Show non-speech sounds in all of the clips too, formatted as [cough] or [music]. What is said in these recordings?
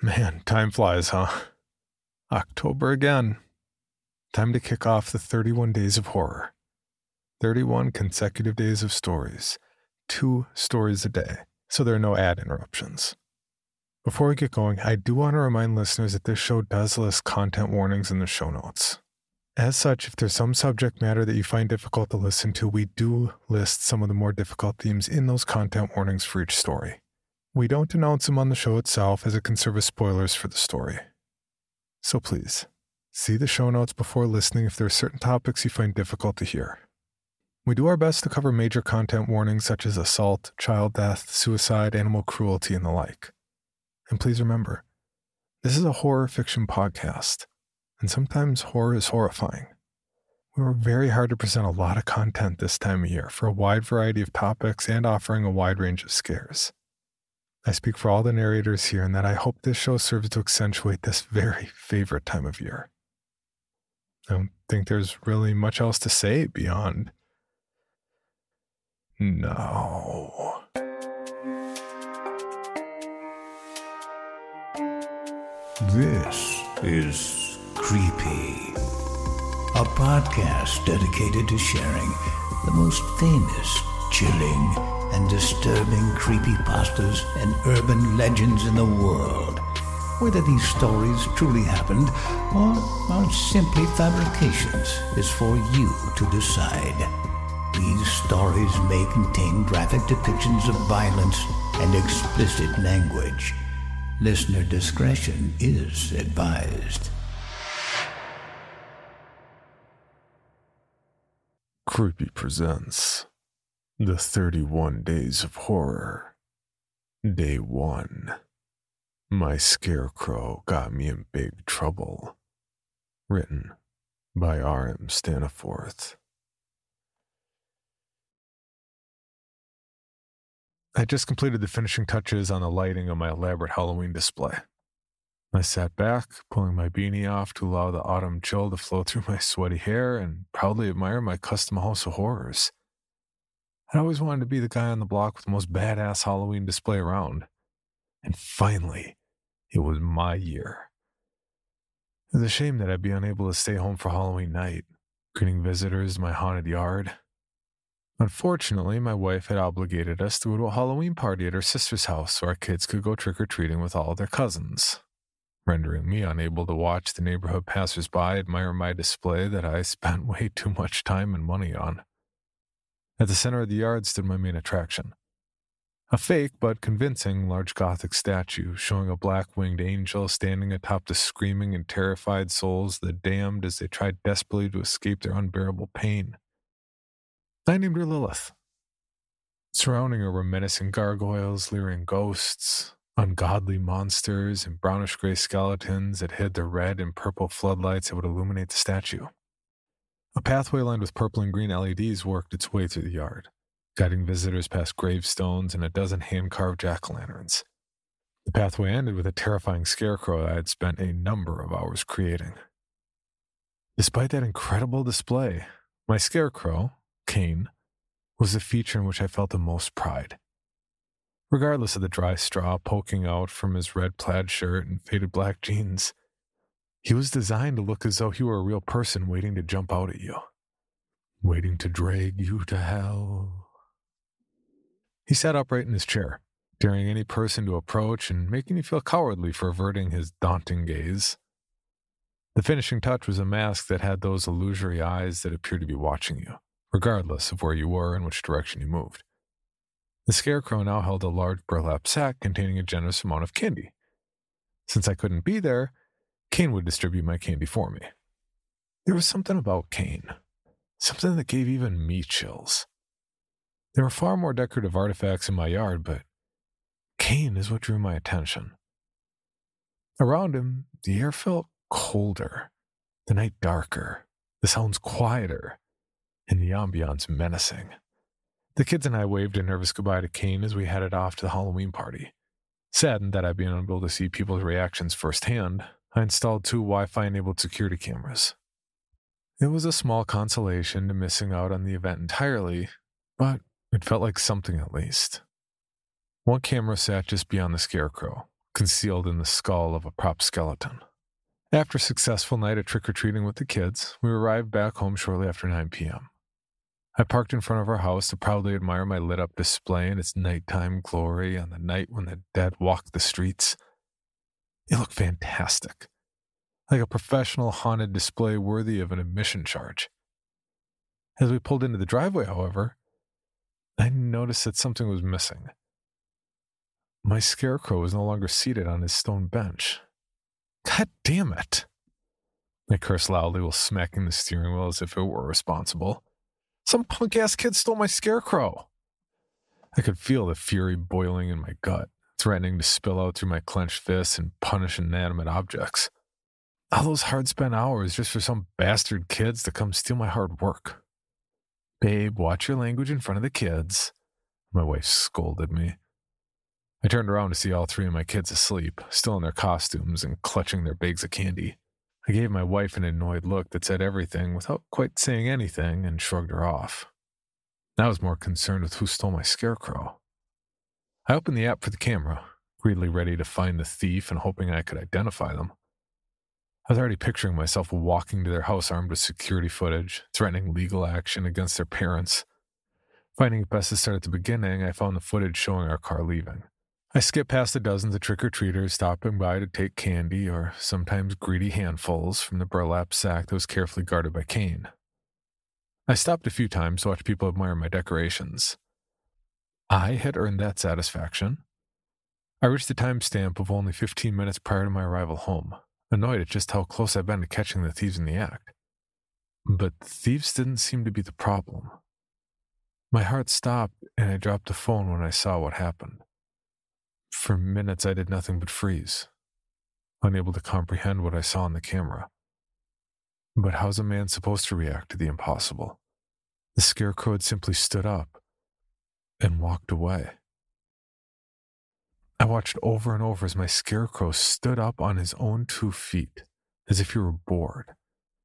Man, time flies, huh? October again. Time to kick off the 31 days of horror. 31 consecutive days of stories, two stories a day, so there are no ad interruptions. Before we get going, I do want to remind listeners that this show does list content warnings in the show notes. As such, if there's some subject matter that you find difficult to listen to, we do list some of the more difficult themes in those content warnings for each story. We don't announce them on the show itself as it can serve as spoilers for the story. So please, see the show notes before listening if there are certain topics you find difficult to hear. We do our best to cover major content warnings such as assault, child death, suicide, animal cruelty, and the like. And please remember, this is a horror fiction podcast, and sometimes horror is horrifying. We work very hard to present a lot of content this time of year for a wide variety of topics and offering a wide range of scares. I speak for all the narrators here in that I hope this show serves to accentuate this very [laughs] favorite time of year. I don't think there's really much else to say beyond. No. This is Creepy, a podcast dedicated to sharing the most famous, chilling, and disturbing creepy creepypastas and urban legends in the world. Whether these stories truly happened or are simply fabrications is for you to decide. These stories may contain graphic depictions of violence and explicit language. Listener discretion is advised. Creepy presents The 31 Days of Horror. Day 1. My Scarecrow Got Me in Big Trouble. Written by R.M. Staniforth. I just completed the finishing touches on the lighting of my elaborate Halloween display. I sat back, pulling my beanie off to allow the autumn chill to flow through my sweaty hair and proudly admire my custom house of horrors. I'd always wanted to be the guy on the block with the most badass Halloween display around. And finally, it was my year. It was a shame that I'd be unable to stay home for Halloween night, greeting visitors in my haunted yard. Unfortunately, my wife had obligated us to go to a Halloween party at her sister's house so our kids could go trick or treating with all their cousins, rendering me unable to watch the neighborhood passersby admire my display that I spent [laughs] way too much time and money on. At the center of the yard stood my main attraction a fake but convincing large Gothic statue showing a black winged angel standing atop the screaming and terrified souls of the damned as they tried desperately to escape their unbearable pain. I named her Lilith. Surrounding her were menacing gargoyles, leering ghosts, ungodly monsters, and brownish gray skeletons that hid the red and purple floodlights that would illuminate the statue. A pathway lined with purple and green LEDs worked its way through the yard, guiding visitors past gravestones and a dozen hand carved jack o' lanterns. The pathway ended with a terrifying scarecrow I had spent a number of hours creating. Despite that incredible display, my scarecrow, Kane, was the feature in which I felt the most pride. Regardless of the dry straw poking out from his red plaid shirt and faded black jeans, he was designed to look as though he were a real person waiting to jump out at you, waiting to drag you to hell. He sat upright in his chair, daring any person to approach and making you feel cowardly for averting his daunting gaze. The finishing touch was a mask that had those illusory eyes that appeared to be watching you, regardless of where you were and which direction you moved. The scarecrow now held a large burlap sack containing a generous amount of candy. Since I couldn't be there, Kane would distribute my candy for me. There was something about Kane, something that gave even me chills. There were far more decorative artifacts in my yard, but Kane is what drew my attention. Around him, the air felt colder, the night darker, the sounds quieter, and the ambiance menacing. The kids and I waved a nervous goodbye to Kane as we headed off to the Halloween party. Saddened that I'd been unable to see people's reactions firsthand, I installed two Wi Fi enabled security cameras. It was a small consolation to missing out on the event entirely, but it felt like something at least. One camera sat just beyond the scarecrow, concealed in the skull of a prop skeleton. After a successful night of trick or treating with the kids, we arrived back home shortly after 9 p.m. I parked in front of our house to proudly admire my lit up display and its nighttime glory on the night when the dead walked the streets. It looked fantastic, like a professional haunted display worthy of an admission charge. As we pulled into the driveway, however, I noticed that something was missing. My scarecrow was no longer seated on his stone bench. God damn it! I cursed loudly while smacking the steering wheel as if it were responsible. Some punk ass kid stole my scarecrow. I could feel the fury boiling in my gut, threatening to spill out through my clenched fists and punish inanimate objects. All those hard spent hours just for some bastard kids to come steal my hard work. Babe, watch your language in front of the kids. My wife scolded me. I turned around to see all three of my kids asleep, still in their costumes and clutching their bags of candy. I gave my wife an annoyed look that said everything without quite saying anything and shrugged her off. I was more concerned with who stole my scarecrow. I opened the app for the camera, greedily ready to find the thief and hoping I could identify them. I was already picturing myself walking to their house armed with security footage, threatening legal action against their parents. Finding it best to start at the beginning, I found the footage showing our car leaving. I skipped past the dozens of trick or treaters stopping by to take candy or sometimes greedy handfuls from the burlap sack that was carefully guarded by Kane. I stopped a few times to watch people admire my decorations. I had earned that satisfaction. I reached the timestamp of only 15 minutes prior to my arrival home, annoyed at just how close I'd been to catching the thieves in the act. But thieves didn't seem to be the problem. My heart stopped and I dropped the phone when I saw what happened. For minutes, I did nothing but freeze, unable to comprehend what I saw on the camera. But how's a man supposed to react to the impossible? The scarecrow had simply stood up and walked away. I watched over and over as my scarecrow stood up on his own two feet, as if he were bored,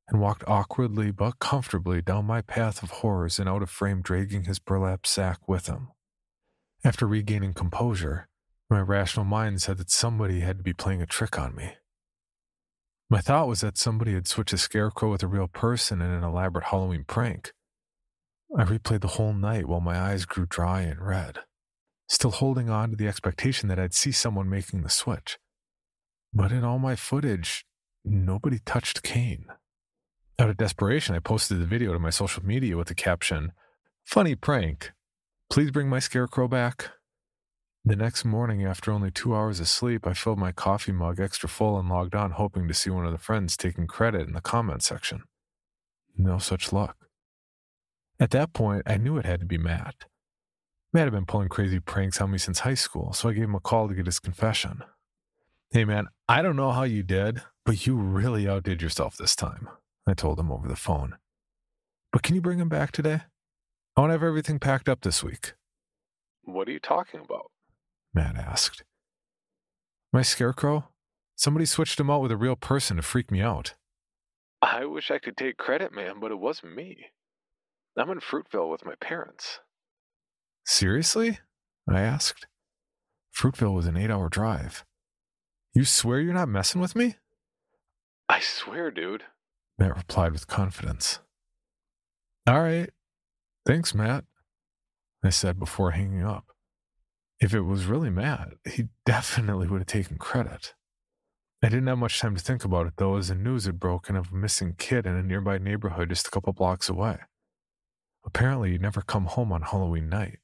and walked awkwardly but comfortably down my path of horrors and out of frame, dragging his burlap sack with him. After regaining composure, my rational mind said that somebody had to be playing a trick on me. My thought was that somebody had switched a scarecrow with a real person in an elaborate Halloween prank. I replayed the whole night while my eyes grew dry and red, still holding on to the expectation that I'd see someone making the switch. But in all my footage, nobody touched Kane. Out of desperation, I posted the video to my social media with the caption Funny prank. Please bring my scarecrow back. The next morning, after only two hours of sleep, I filled my coffee mug extra full and logged on, hoping to see one of the friends taking credit in the comment section. No such luck. At that point, I knew it had to be Matt. Matt had been pulling crazy pranks on me since high school, so I gave him a call to get his confession. Hey man, I don't know how you did, but you really outdid yourself this time, I told him over the phone. But can you bring him back today? I want to have everything packed up this week. What are you talking about? Matt asked. My scarecrow? Somebody switched him out with a real person to freak me out. I wish I could take credit, man, but it wasn't me. I'm in Fruitville with my parents. Seriously? I asked. Fruitville was an eight hour drive. You swear you're not messing with me? I swear, dude, Matt replied with confidence. All right. Thanks, Matt, I said before hanging up. If it was really Matt, he [laughs] definitely would have taken credit. I didn't have much time to think about it, though, as the news had broken of a missing kid in a nearby neighborhood just a couple blocks away. Apparently, he'd never come home on Halloween night.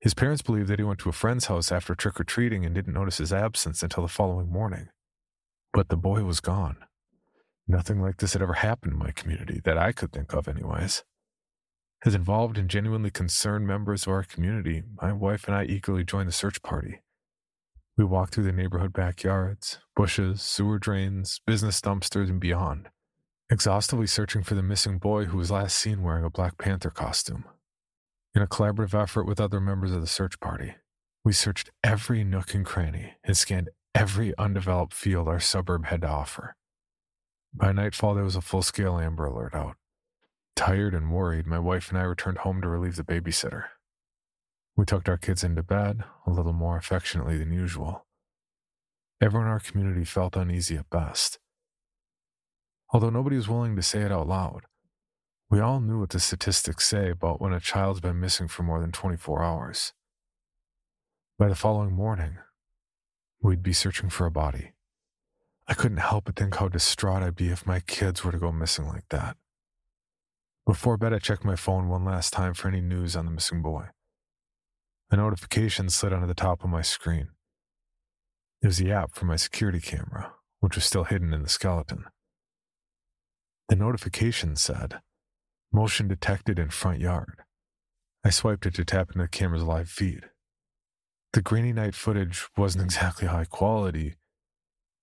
His parents believed that he went to a friend's house after trick or treating and didn't notice his absence until the following morning. But the boy was gone. Nothing like this had ever happened in my community, that I could think of, anyways. As involved and genuinely concerned members of our community, my wife and I eagerly joined the search party. We walked through the neighborhood backyards, bushes, sewer drains, business dumpsters, and beyond, exhaustively searching for the missing boy who was last seen wearing a Black Panther costume. In a collaborative effort with other members of the search party, we searched every nook and cranny and scanned every undeveloped field our suburb had to offer. By nightfall, there was a full scale Amber Alert out. Tired and worried, my wife and I returned home to relieve the babysitter. We tucked our kids into bed, a little more affectionately than usual. Everyone in our community felt uneasy at best. Although nobody was willing to say it out loud, we all knew what the statistics say about when a child's been missing for more than 24 hours. By the following morning, we'd be searching for a body. I couldn't help but think how distraught I'd be if my kids were to go missing like that. Before bed, I checked my phone one last time for any news on the missing boy. A notification slid onto the top of my screen. It was the app for my security camera, which was still hidden in the skeleton. The notification said, Motion detected in front yard. I swiped it to tap into the camera's live feed. The grainy night footage wasn't exactly high quality,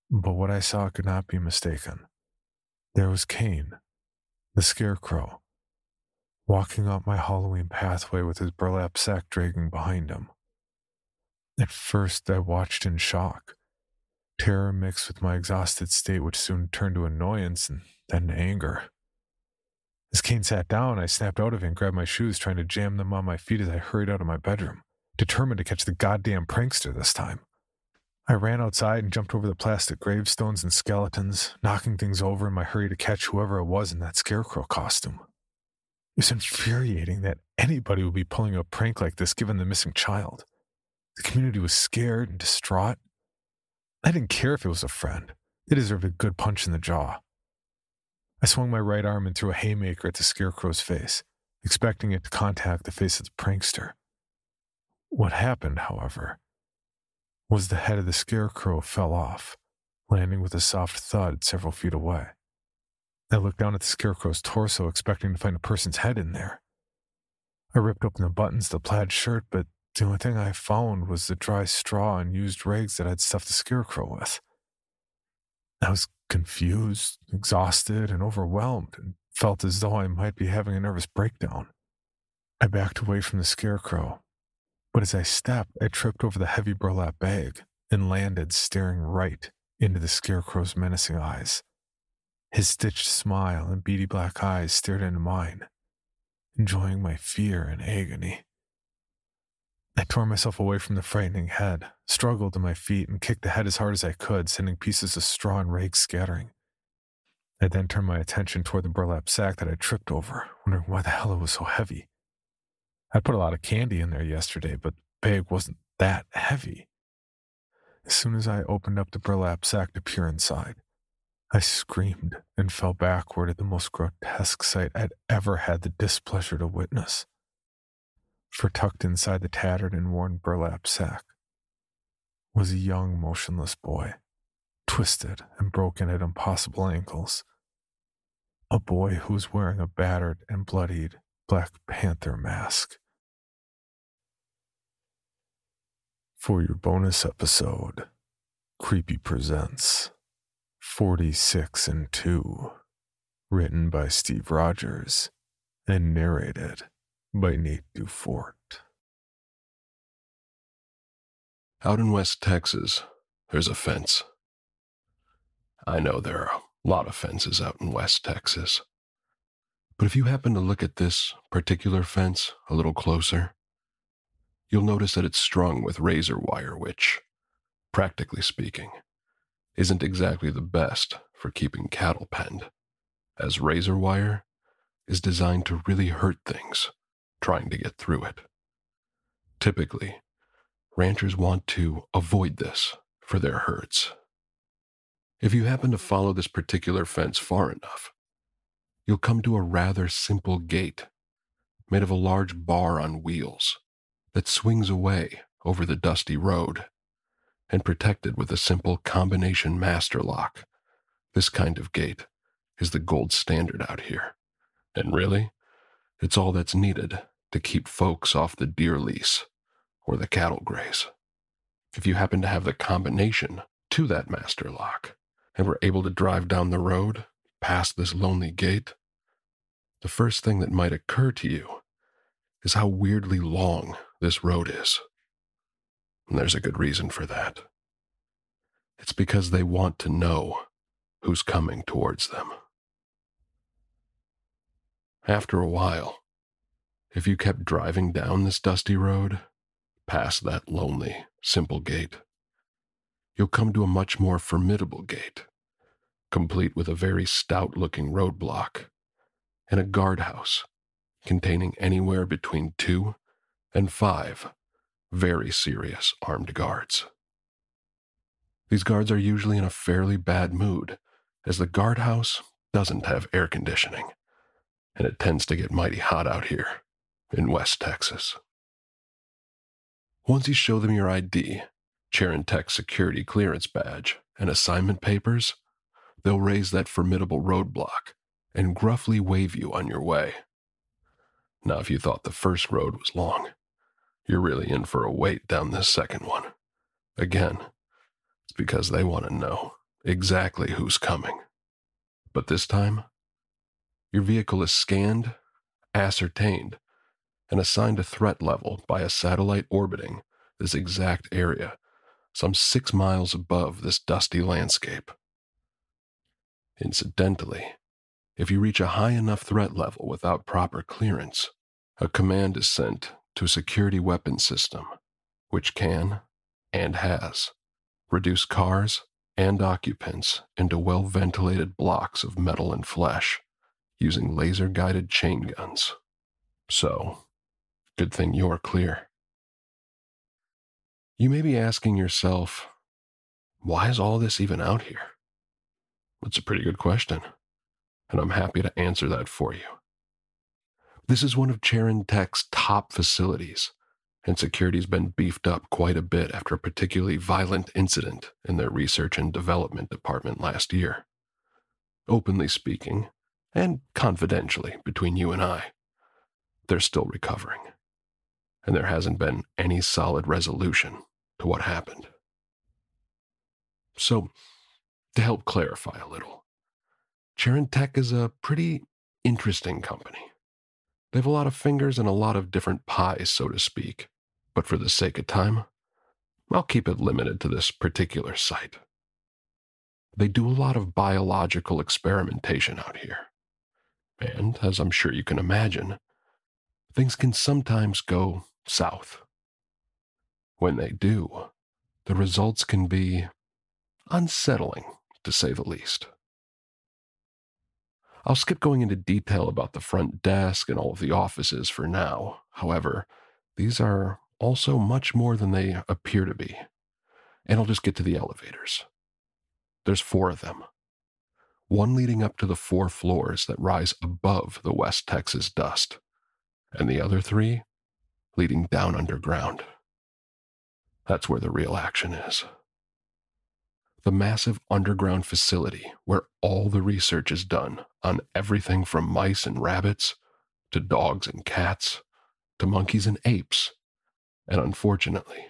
but what I saw could not be mistaken. There was Kane, the scarecrow, walking up my Halloween pathway with his burlap sack dragging behind him. At first, I watched in shock, terror mixed with my exhausted state, which soon turned to annoyance and then anger. As Kane sat down, I snapped out of it and grabbed my shoes, trying to jam them on my feet as I hurried out of my bedroom, determined to catch the goddamn prankster this time. I ran outside and jumped over the plastic gravestones and skeletons, knocking things over in my hurry to catch whoever it was in that scarecrow costume. It was infuriating that anybody would be pulling a prank like this given the missing child. The community was scared and distraught. I didn't care if it was a friend, they deserved a good punch in the jaw. I swung my right arm and threw a haymaker at the scarecrow's face, expecting it to contact the face of the prankster. What happened, however, was the head of the scarecrow fell off, landing with a soft thud several feet away. I looked down at the scarecrow's torso, expecting to find a person's head in there. I ripped open the buttons of the plaid shirt, but the only thing I found was the dry straw and used rags that I'd stuffed the scarecrow with. I was confused, exhausted, and overwhelmed, and felt as though I might be having a nervous breakdown. I backed away from the scarecrow, but as I stepped, I tripped over the heavy burlap bag and landed staring right into the scarecrow's menacing eyes. His stitched smile and beady black eyes stared into mine, enjoying my fear and agony. I tore myself away from the frightening head, struggled to my feet, and kicked the head as hard as I could, sending pieces of straw and rags scattering. I then turned my attention toward the burlap sack that I tripped over, wondering why the hell it was so heavy. I put a lot of candy in there yesterday, but the bag wasn't that heavy. As soon as I opened up the burlap sack to peer inside, I screamed and fell backward at the most grotesque sight I'd ever had the displeasure to witness. For tucked inside the tattered and worn burlap sack was a young, motionless boy, twisted and broken at impossible ankles. A boy who was wearing a battered and bloodied Black Panther mask. For your bonus episode, Creepy Presents 46 and 2, written by Steve Rogers and narrated by Nate Dufort. Out in West Texas, there's a fence. I know there are a lot of fences out in West Texas. But if you happen to look at this particular fence a little closer, you'll notice that it's strung with razor wire, which, practically speaking, isn't exactly the best for keeping cattle penned, as razor wire is designed to really hurt things trying to get through it. Typically, ranchers want to avoid this for their herds. If you happen to follow this particular fence far enough, you'll come to a rather simple gate made of a large bar on wheels that swings away over the dusty road and protected with a simple combination master lock. This kind of gate is the gold standard out here. And really, it's all that's needed to keep folks off the deer lease or the cattle graze. If you happen to have the combination to that master lock and were able to drive down the road past this lonely gate, the first thing that might occur to you is how weirdly long this road is. And there's a good reason for that. It's because they want to know who's coming towards them. After a while, if you kept driving down this dusty road, past that lonely, simple gate, you'll come to a much more formidable gate, complete with a very stout looking roadblock and a guardhouse containing anywhere between two and five very serious armed guards. These guards are usually in a fairly bad mood, as the guardhouse doesn't have air conditioning, and it tends to get mighty hot out here in West Texas. Once you show them your ID, Charon Tech security clearance badge, and assignment papers, they'll raise that formidable roadblock and gruffly wave you on your way. Now, if you thought the first road was long, you're really in for a wait down this second one. Again, it's because they want to know exactly who's coming. But this time, your vehicle is scanned, ascertained, and assigned a threat level by a satellite orbiting this exact area, some six miles above this dusty landscape. Incidentally, if you reach a high enough threat level without proper clearance, a command is sent to a security weapons system, which can, and has, reduced cars and occupants into well ventilated blocks of metal and flesh using laser guided chain guns. So, good thing you're clear. You may be asking yourself, why is all this even out here? It's a pretty good question and I'm happy to answer that for you. This is one of Charon Tech's top facilities, and security's been beefed up quite a bit after a particularly violent incident in their research and development department last year. Openly speaking, and confidentially between you and I, they're still recovering, and there hasn't been any solid resolution to what happened. So, to help clarify a little, Charon Tech is a pretty interesting company. They have a lot of fingers and a lot of different pies, so to speak. But for the sake of time, I'll keep it limited to this particular site. They do a lot of biological experimentation out here. And, as I'm sure you can imagine, things can sometimes go south. When they do, the results can be unsettling, to say the least. I'll skip going into detail about the front desk and all of the offices for now. However, these are also much more than they appear to be. And I'll just get to the elevators. There's four of them. One leading up to the four floors that rise above the West Texas dust, and the other three leading down underground. That's where the real action is the massive underground facility where all the research is done on everything from mice and rabbits to dogs and cats to monkeys and apes, and unfortunately,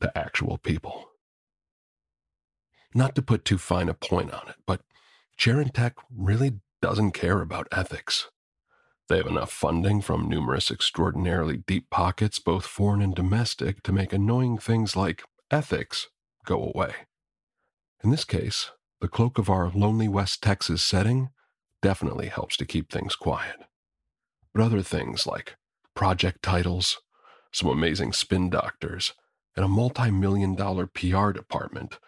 to actual people. Not to put too fine a point on it, but Charon Tech really doesn't care about ethics. They have enough funding from numerous extraordinarily deep pockets, both foreign and domestic, to make annoying things like ethics go away. In this case, the cloak of our lonely West Texas setting definitely helps to keep things quiet. But other things like project titles, some amazing spin doctors, and a multi million dollar PR department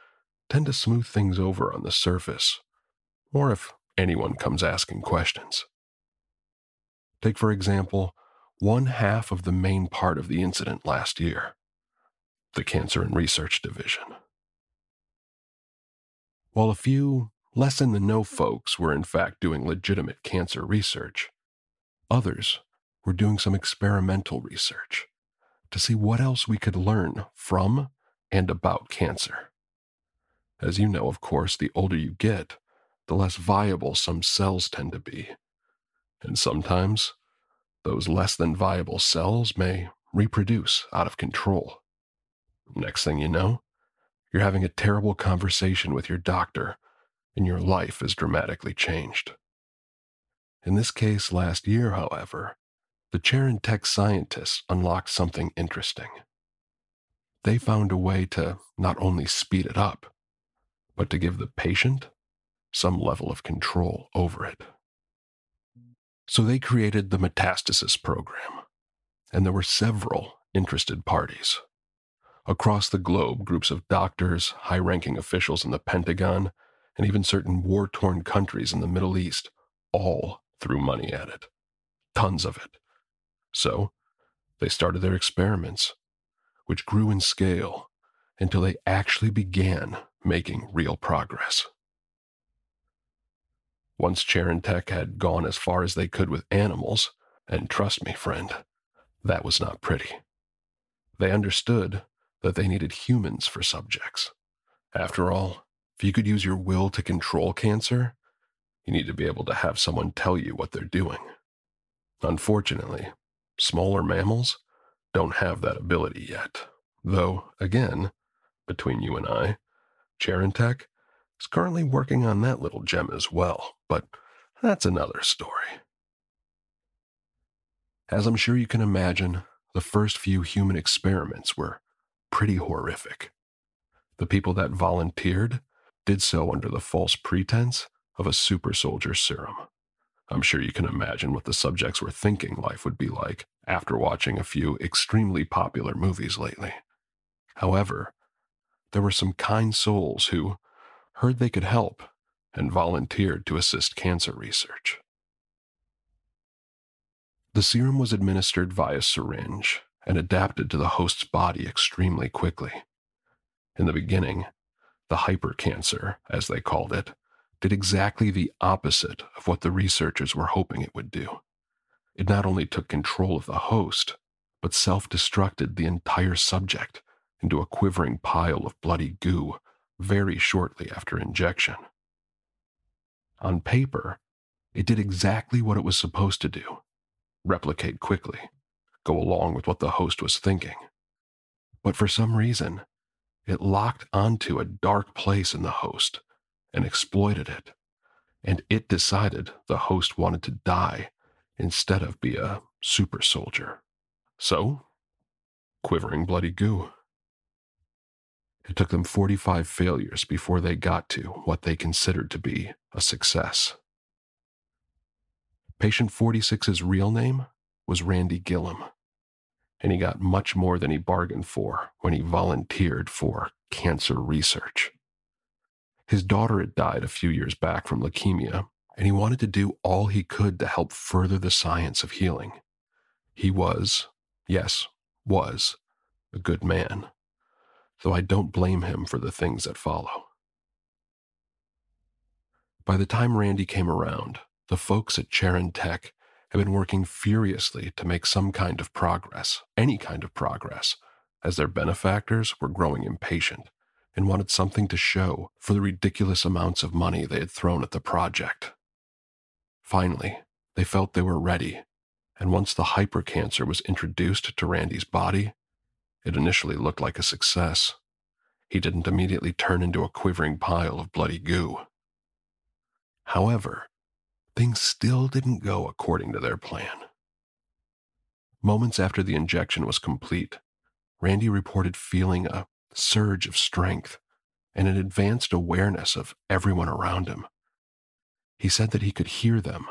tend to smooth things over on the surface, or if anyone comes asking questions. Take, for example, one half of the main part of the incident last year the Cancer and Research Division. While a few less in the know folks were in fact doing legitimate cancer research, others were doing some experimental research to see what else we could learn from and about cancer. As you know, of course, the older you get, the less viable some cells tend to be. And sometimes those less than viable cells may reproduce out of control. Next thing you know, you're having a terrible conversation with your doctor, and your life is dramatically changed. In this case last year, however, the Charon Tech scientists unlocked something interesting. They found a way to not only speed it up, but to give the patient some level of control over it. So they created the metastasis program, and there were several interested parties Across the globe, groups of doctors, high ranking officials in the Pentagon, and even certain war torn countries in the Middle East all threw money at it. Tons of it. So, they started their experiments, which grew in scale until they actually began making real progress. Once Tech had gone as far as they could with animals, and trust me, friend, that was not pretty. They understood that they needed humans for subjects. After all, if you could use your will to control cancer, you need to be able to have someone tell you what they're doing. Unfortunately, smaller mammals don't have that ability yet. Though, again, between you and I, Tech is currently working on that little gem as well, but that's another story. As I'm sure you can imagine, the first few human experiments were pretty horrific. The people that volunteered did so under the false pretense of a super soldier serum. I'm sure you can imagine what the subjects were thinking life would be like after watching a few extremely popular movies lately. However, there were some kind souls who heard they could help and volunteered to assist cancer research. The serum was administered via syringe and adapted to the host's body extremely quickly. In the beginning, the hypercancer, as they called it, did exactly the opposite of what the researchers were hoping it would do. It not only took control of the host, but self destructed the entire subject into a quivering pile of bloody goo very shortly after injection. On paper, it did exactly what it was supposed to do replicate quickly, go along with what the host was thinking. But for some reason, it locked onto a dark place in the host and exploited it, and it decided the host wanted to die instead of be a super soldier. So, quivering bloody goo. It took them 45 failures before they got to what they considered to be a success. Patient 46's real name was Randy Gillum, and he got much more than he bargained for when he volunteered for cancer research. His daughter had died a few years back from leukemia, and he wanted to do all he could to help further the science of healing. He was, yes, was, a good man though I don't blame him for the things that follow. By the time Randy came around, the folks at Charon Tech had been working furiously to make some kind of progress, any kind of progress, as their benefactors were growing impatient and wanted something to show for the ridiculous amounts of money they had thrown at the project. Finally, they felt they were ready, and once the hypercancer was introduced to Randy's body, it initially looked like a success. He didn't immediately turn into a quivering pile of bloody goo. However, things still didn't go according to their plan. Moments after the injection was complete, Randy reported feeling a surge of strength and an advanced awareness of everyone around him. He said that he could hear them,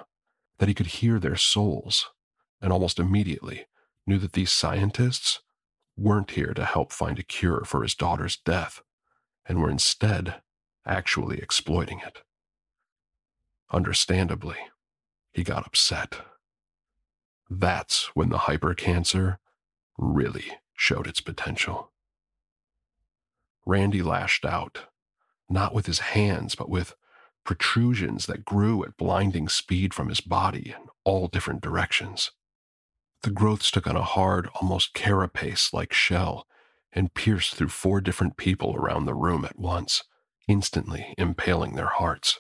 that he could hear their souls, and almost immediately knew that these scientists weren't here to help find a cure for his daughter's death, and were instead actually exploiting it. Understandably, he got upset. That's when the hypercancer really showed its potential. Randy lashed out, not with his hands, but with protrusions that grew at blinding speed from his body in all different directions. The growths took on a hard, almost carapace like shell and pierced through four different people around the room at once, instantly impaling their hearts.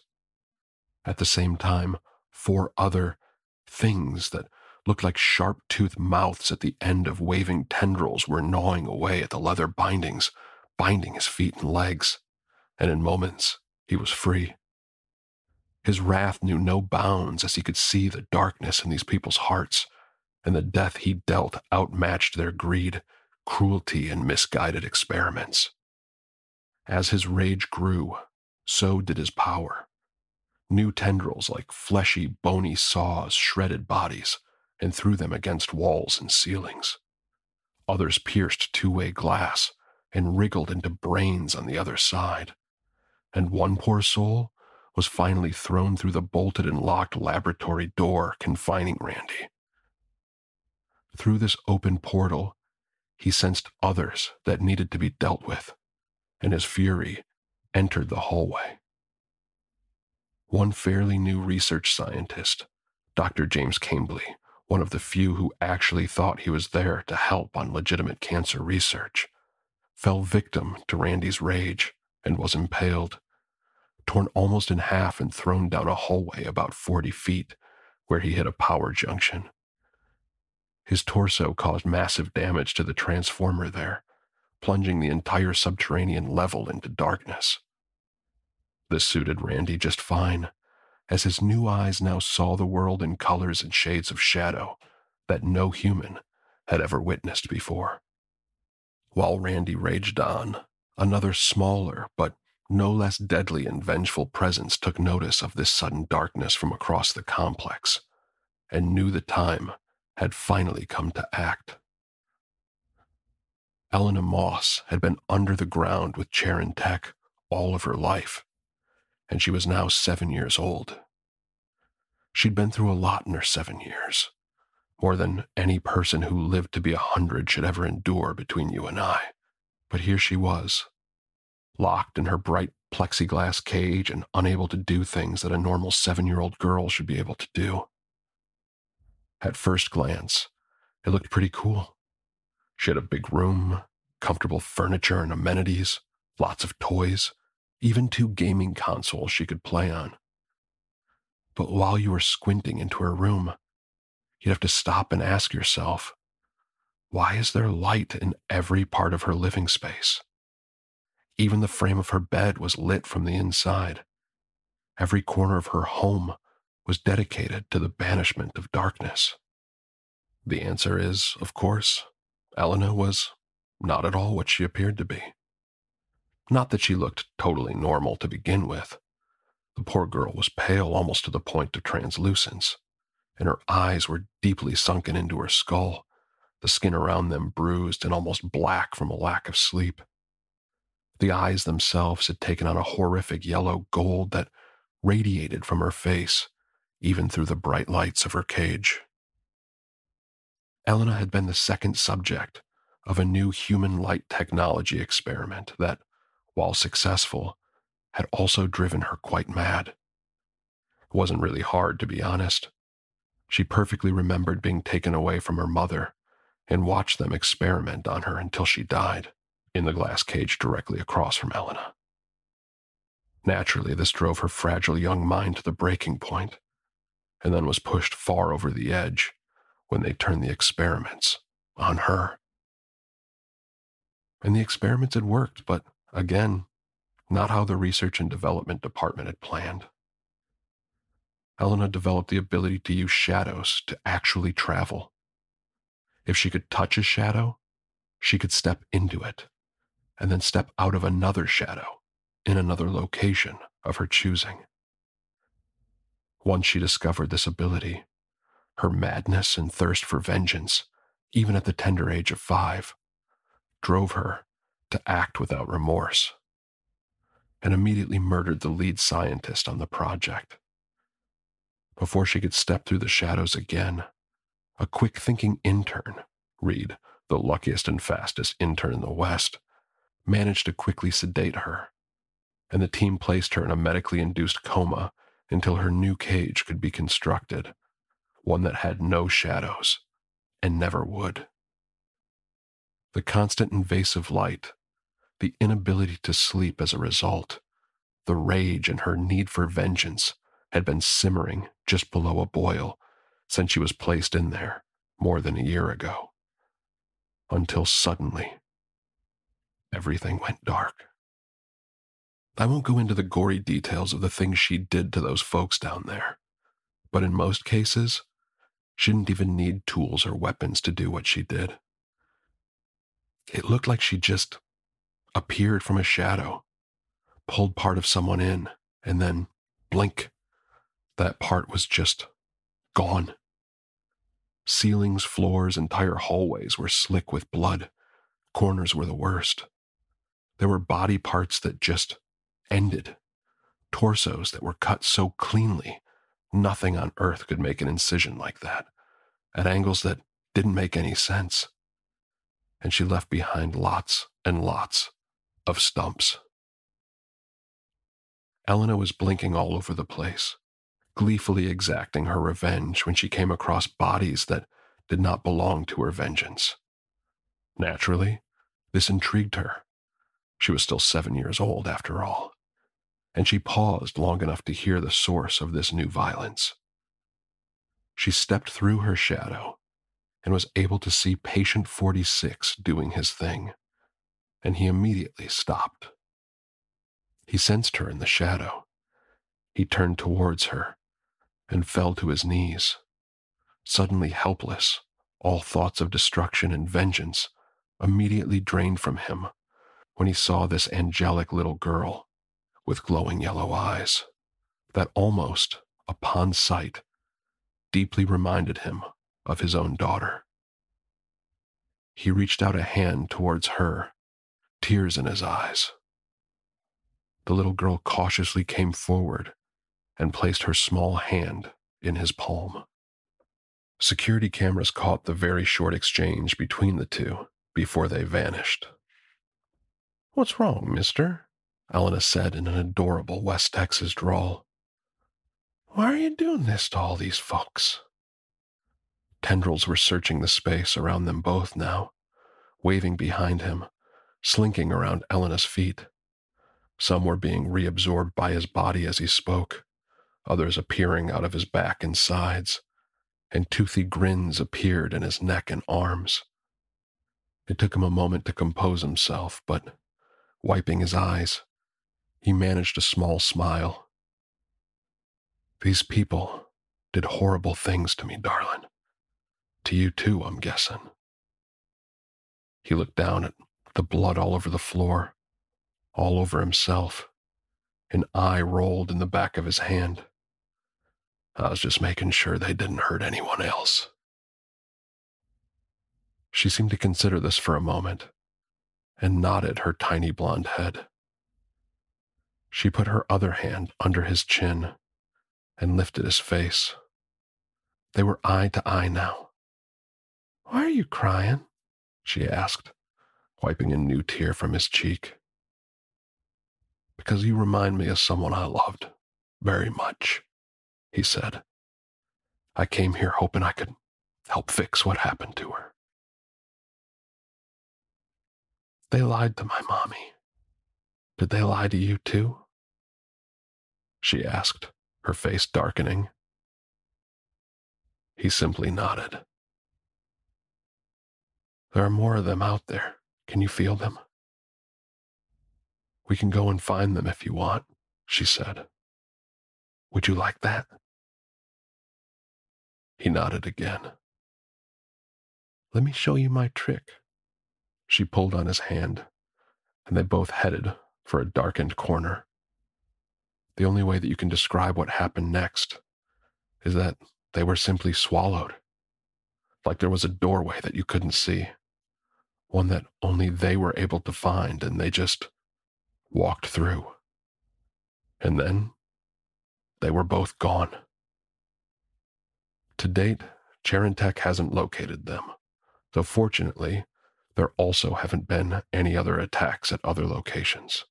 At the same time, four other things that looked like sharp toothed mouths at the end of waving tendrils were gnawing away at the leather bindings, binding his feet and legs, and in moments he was free. His wrath knew no bounds as he could see the darkness in these people's hearts, and the death he dealt outmatched their greed, cruelty, and misguided experiments. As his rage grew, so did his power. New tendrils like fleshy, bony saws shredded bodies and threw them against walls and ceilings. Others pierced two way glass and wriggled into brains on the other side. And one poor soul was finally thrown through the bolted and locked laboratory door confining Randy. Through this open portal, he sensed others that needed to be dealt with, and his fury entered the hallway. One fairly new research scientist, Dr. James Cambly, one of the few who actually thought he was there to help on legitimate cancer research, fell victim to Randy's rage and was impaled, torn almost in half and thrown down a hallway about 40 feet where he hit a power junction. His torso caused massive damage to the transformer there, plunging the entire subterranean level into darkness. This suited Randy just fine, as his new eyes now saw the world in colors and shades of shadow that no human had ever witnessed before. While Randy raged on, another smaller but no less deadly and vengeful presence took notice of this sudden darkness from across the complex and knew the time had finally come to act. Elena Moss had been under the ground with Charon Tech all of her life, and she was now seven years old. She'd been through a lot in her seven years, more than any person who lived to be a hundred should ever endure between you and I. But here she was, locked in her bright plexiglass cage and unable to do things that a normal seven year old girl should be able to do. At first glance, it looked pretty cool. She had a big room, comfortable furniture and amenities, lots of toys, even two gaming consoles she could play on. But while you were squinting into her room, you'd have to stop and ask yourself, why is there light in every part of her living space? Even the frame of her bed was lit from the inside. Every corner of her home was dedicated to the banishment of darkness. The answer is, of course, Elena was not at all what she appeared to be. Not that she looked totally normal to begin with. The poor girl was pale almost to the point of translucence, and her eyes were deeply sunken into her skull, the skin around them bruised and almost black from a lack of sleep. The eyes themselves had taken on a horrific yellow gold that radiated from her face, even through the bright lights of her cage. Elena had been the second subject of a new human light technology experiment that, while successful, had also driven her quite mad. It wasn't really hard, to be honest. She perfectly remembered being taken away from her mother and watched them experiment on her until she died in the glass cage directly across from Elena. Naturally, this drove her fragile young mind to the breaking point, and then was pushed far over the edge when they turned the experiments on her. And the experiments had worked, but again, not how the research and development department had planned. Elena developed the ability to use shadows to actually travel. If she could touch a shadow, she could step into it and then step out of another shadow in another location of her choosing. Once she discovered this ability, her madness and thirst for vengeance, even at the tender age of five, drove her to act without remorse and immediately murdered the lead scientist on the project. Before she could step through the shadows again, a quick thinking intern, Reed, the luckiest and fastest intern in the West, managed to quickly sedate her, and the team placed her in a medically induced coma until her new cage could be constructed, one that had no shadows and never would. The constant invasive light, the inability to sleep as a result, the rage and her need for vengeance had been simmering just below a boil since she was placed in there more than a year ago. Until suddenly, everything went dark. I won't go into the gory details of the things she did to those folks down there, but in most cases, she didn't even need tools or weapons to do what she did. It looked like she just appeared from a shadow, pulled part of someone in, and then blink, that part was just gone. Ceilings, floors, entire hallways were slick with blood. Corners were the worst. There were body parts that just ended, torsos that were cut so cleanly, nothing on earth could make an incision like that, at angles that didn't make any sense. And she left behind lots and lots of stumps. Elena was blinking all over the place, gleefully exacting her revenge when she came across bodies that did not belong to her vengeance. Naturally, this intrigued her. She was still seven years old, after all, and she paused long enough to hear the source of this new violence. She stepped through her shadow and was able to see patient 46 doing his thing, and he immediately stopped. He sensed her in the shadow. He turned towards her and fell to his knees. Suddenly helpless, all thoughts of destruction and vengeance immediately drained from him when he saw this angelic little girl with glowing yellow eyes that almost, upon sight, deeply reminded him of his own daughter. He reached out a hand towards her, tears in his eyes. The little girl cautiously came forward and placed her small hand in his palm. Security cameras caught the very short exchange between the two before they vanished. What's wrong, mister? Elena said in an adorable West Texas drawl. Why are you doing this to all these folks? Tendrils were searching the space around them both now, waving behind him, slinking around Elena's feet. Some were being reabsorbed by his body as he spoke, others appearing out of his back and sides, and toothy grins appeared in his neck and arms. It took him a moment to compose himself, but wiping his eyes, he managed a small smile. These people did horrible things to me, darling. To you too, I'm guessing. He looked down at the blood all over the floor, all over himself. An eye rolled in the back of his hand. I was just making sure they didn't hurt anyone else. She seemed to consider this for a moment and nodded her tiny blonde head. She put her other hand under his chin and lifted his face. They were eye to eye now. Why are you crying? she asked, wiping a new tear from his cheek. Because you remind me of someone I loved very much he said. I came here hoping I could help fix what happened to her. They lied to my mommy. Did they lie to you too? She asked, her face darkening. He simply nodded. There are more of them out there. Can you feel them? We can go and find them if you want, she said. Would you like that? He nodded again. Let me show you my trick. She pulled on his hand, and they both headed for a darkened corner. The only way that you can describe what happened next is that they were simply swallowed. Like there was a doorway that you couldn't see, one that only they were able to find, and they just walked through. And then they were both gone. To date, Tech hasn't located them, though fortunately, there also haven't been any other attacks at other locations.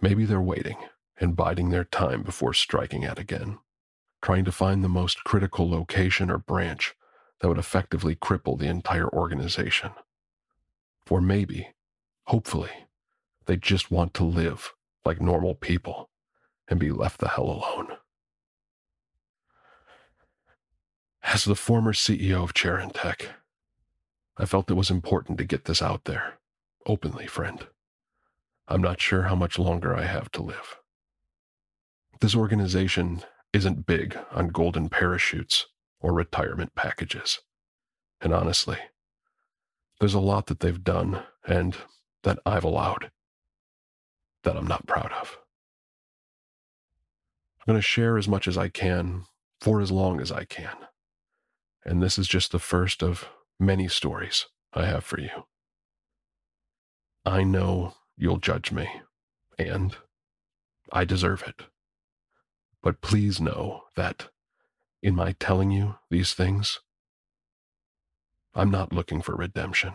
Maybe they're waiting and biding their time before striking at again, trying to find the most critical location or branch that would effectively cripple the entire organization. Or maybe, hopefully, they just want to live like normal people and be left the hell alone. As the former CEO of Tech, I felt it was important to get this out there, openly, friend. I'm not sure how much longer I have to live. This organization isn't big on golden parachutes or retirement packages. And honestly, there's a lot that they've done and that I've allowed that I'm not proud of. I'm going to share as much as I can for as long as I can and this is just the first of many stories I have for you. I know you'll judge me, and I deserve it. But please know that in my telling you these things, I'm not looking for redemption.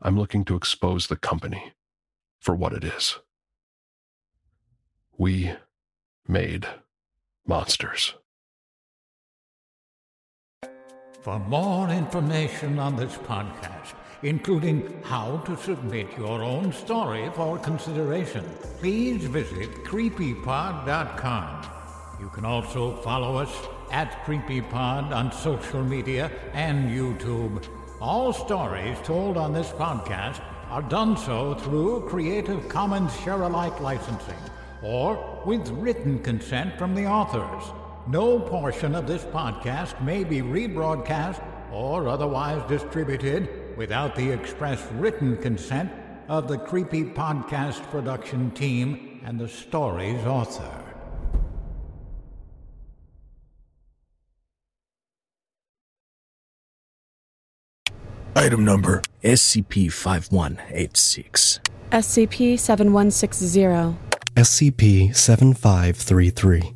I'm looking to expose the company for what it is. We made monsters. For more information on this podcast, including how to submit your own story for consideration, please visit creepypod.com. You can also follow us at CreepyPod on social media and YouTube. All stories told on this podcast are done so through Creative Commons Share Alike licensing or with written consent from the authors. No portion of this podcast may be rebroadcast or otherwise distributed without the express written consent of the Creepy Podcast production team and the story's author. Item number SCP 5186. SCP 7160. SCP 7533.